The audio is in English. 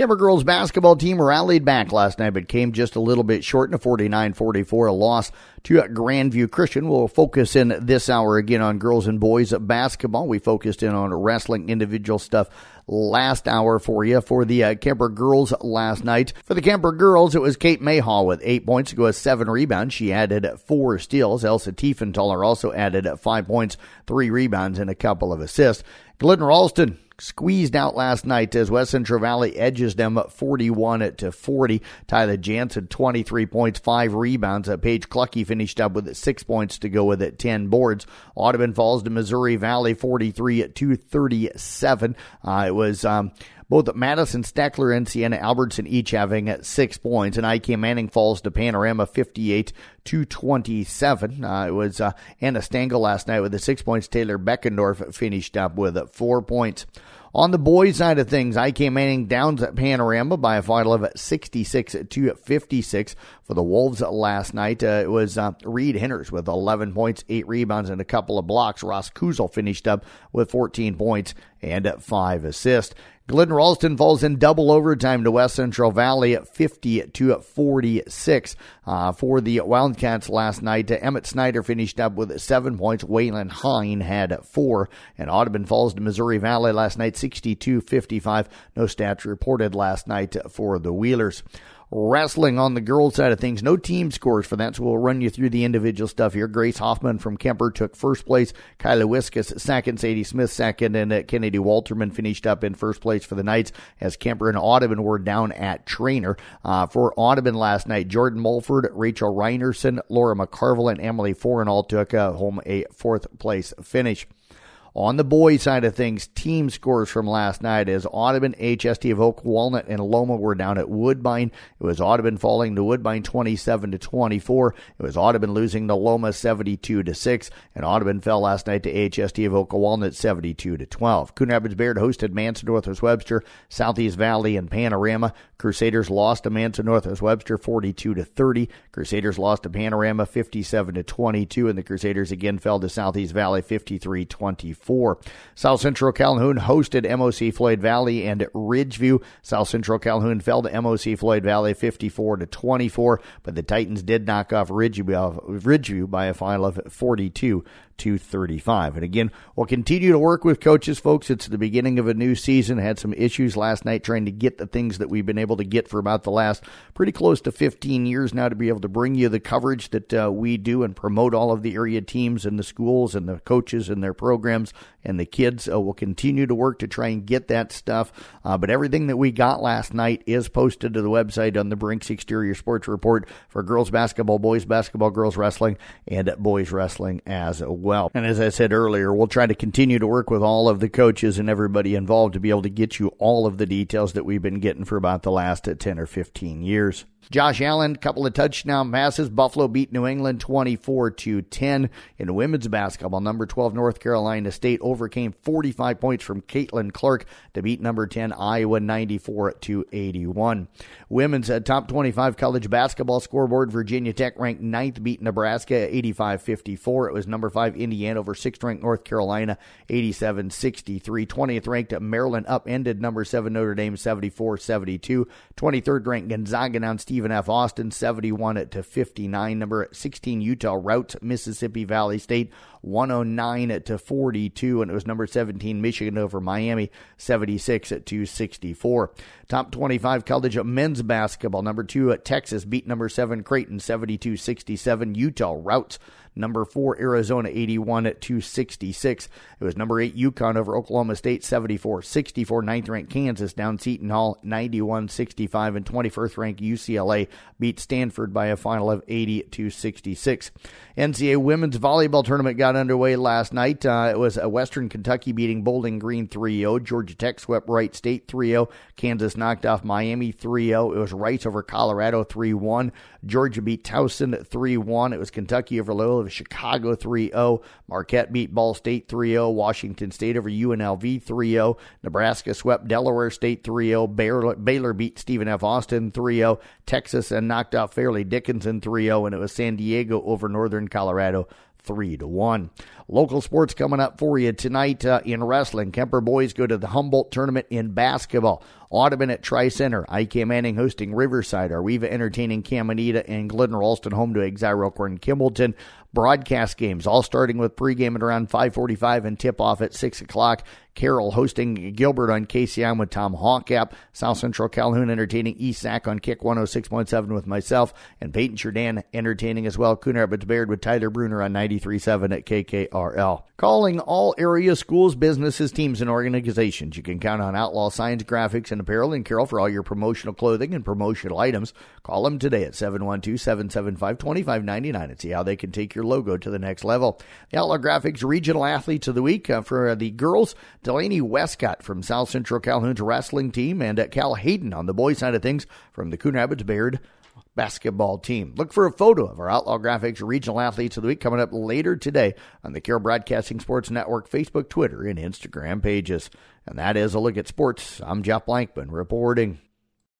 Kuemper girls basketball team rallied back last night, but came just a little bit short in a 49-44 loss to Grandview Christian. We'll focus in this hour again on girls and boys basketball. We focused in on wrestling individual stuff last hour for you for the uh, Kuemper girls last night. For the Kuemper girls, it was Kate Mayhaw with eight points to go seven rebounds. She added four steals. Elsa Tiefenthaler also added five points, three rebounds, and a couple of assists. Glidden Ralston squeezed out last night as West Central Valley edges them 41 to 40. Tyler Jansen 23 points, five rebounds. Uh, Paige Clucky finished up with six points to go with it, 10 boards. Audubon falls to Missouri Valley 43 at 237. Uh, it was um, both Madison Steckler and Sienna Albertson each having six points, and IK Manning falls to Panorama 58 to 27. Uh, it was uh, Anna Stengel last night with the six points. Taylor Beckendorf finished up with four points. On the boys' side of things, IK Manning downs at Panorama by a final of 66 to 56 for the Wolves last night. Uh, it was uh, Reed Henners with 11 points, 8 rebounds, and a couple of blocks. Ross Kuzel finished up with 14 points and 5 assists. Glidden Ralston falls in double overtime to West Central Valley at 50 to 46 uh, for the Wildcats last night. Uh, Emmett Snyder finished up with seven points. Waylon Hine had four. And Audubon falls to Missouri Valley last night 62 55. No stats reported last night for the Wheelers wrestling on the girls' side of things. No team scores for that, so we'll run you through the individual stuff here. Grace Hoffman from Kuemper took first place. Kyla Wiskus second. Sadie Smith second. And uh, Kennedy Walterman finished up in first place for the Knights as Kuemper and Audubon were down at Treynor. Uh, for Audubon last night, Jordan Mulford, Rachel Reinerson, Laura McCarville, and Emily Forenall took uh, home a fourth place finish. On the boys side of things, team scores from last night as Audubon, HST of Oak Walnut, and Loma were down at Woodbine. It was Audubon falling to Woodbine 27 to 24. It was Audubon losing to Loma 72 to 6, and Audubon fell last night to HST of Oak Walnut 72 to 12. Coon Rapids Bayard hosted Manson Northwest Webster, Southeast Valley, and Panorama. Crusaders lost to Manson Northwest Webster 42 to 30. Crusaders lost to Panorama 57 to 22, and the Crusaders again fell to Southeast Valley 53 24 four. South Central Calhoun hosted MOC Floyd Valley and Ridgeview. South Central Calhoun fell to MOC Floyd Valley 54 to 24, but the Titans did knock off Ridgeview, Ridgeview by a final of 42 235. And again, we'll continue to work with coaches, folks. It's the beginning of a new season. Had some issues last night trying to get the things that we've been able to get for about the last pretty close to 15 years now to be able to bring you the coverage that uh, we do and promote all of the area teams and the schools and the coaches and their programs and the kids. Uh, will continue to work to try and get that stuff. Uh, but everything that we got last night is posted to the website on the Brinks Exterior Sports Report for girls basketball, boys basketball, girls wrestling, and boys wrestling as well. And as I said earlier, we'll try to continue to work with all of the coaches and everybody involved to be able to get you all of the details that we've been getting for about the last 10 or 15 years. Josh Allen, couple of touchdown passes. Buffalo beat New England 24 to 10 in women's basketball. Number 12 North Carolina State overcame 45 points from Caitlin Clark to beat number 10 Iowa 94 to 81. Women's uh, top 25 college basketball scoreboard. Virginia Tech ranked ninth, beat Nebraska 85-54. It was number 5 Indiana over 6th ranked North Carolina 87-63. 20th ranked Maryland upended number 7 Notre Dame 74-72. 23rd ranked Gonzaga down Stephen F. Austin 71 to 59. Number 16 Utah routs Mississippi Valley State 109 to 42, and it was number 17 Michigan over Miami 76 at 264. Top 25 college men's basketball. Number two at Texas beat number seven Creighton 72 67. Utah routs Number four, Arizona 81 at 266. It was number eight, UConn over Oklahoma State 74 64. Ninth ranked Kansas down Seton Hall 91 65. And 21st ranked UCLA beat Stanford by a final of 80 to 66. NCAA women's volleyball tournament got underway last night. Uh, it was a Western Kentucky beating Bowling Green 3 0. Georgia Tech swept Wright State 3 0. Kansas knocked off Miami 3 0. It was Rice over Colorado 3 1. Georgia beat Towson 3 1. It was Kentucky over Loyola of Chicago 3 0. Marquette beat Ball State 3 0. Washington State over UNLV 3 0. Nebraska swept Delaware State 3 0. Baylor beat Stephen F. Austin 3 0. Texas and knocked out Fairleigh Dickinson 3 0. And it was San Diego over Northern Colorado three to one. Local sports coming up for you tonight uh, in wrestling. Kuemper boys go to the Humboldt tournament in basketball. Audubon at Tri Center, IK Manning hosting Riverside, AR-WE-VA entertaining Caminita, and Glidden Ralston home to Exira and Kimballton broadcast games, all starting with pregame at around 5:45 and tip off at 6 o'clock. Carroll hosting Gilbert on KCM with Tom Hawkap. South Central Calhoun entertaining East Sac on Kick 106.7 with myself. And Peyton Sheridan entertaining as well. Coon Rapids Bayard with Tyler Bruner on 93.7 at KKRL. Calling all area schools, businesses, teams, and organizations. You can count on Outlaw Signs, Graphics, and Apparel in Carroll for all your promotional clothing and promotional items. Call them today at 712-775-2599 and see how they can take your logo to the next level. The Outlaw Graphics Regional Athletes of the Week uh, for the girls. Delaney Westcott from South Central Calhoun's wrestling team, and at Cal Hayden on the boys' side of things from the Coon Rapids Bayard basketball team. Look for a photo of our Outlaw Graphics Regional Athletes of the Week coming up later today on the Carroll Broadcasting Sports Network Facebook, Twitter, and Instagram pages. And that is a look at sports. I'm Jeff Blankman reporting.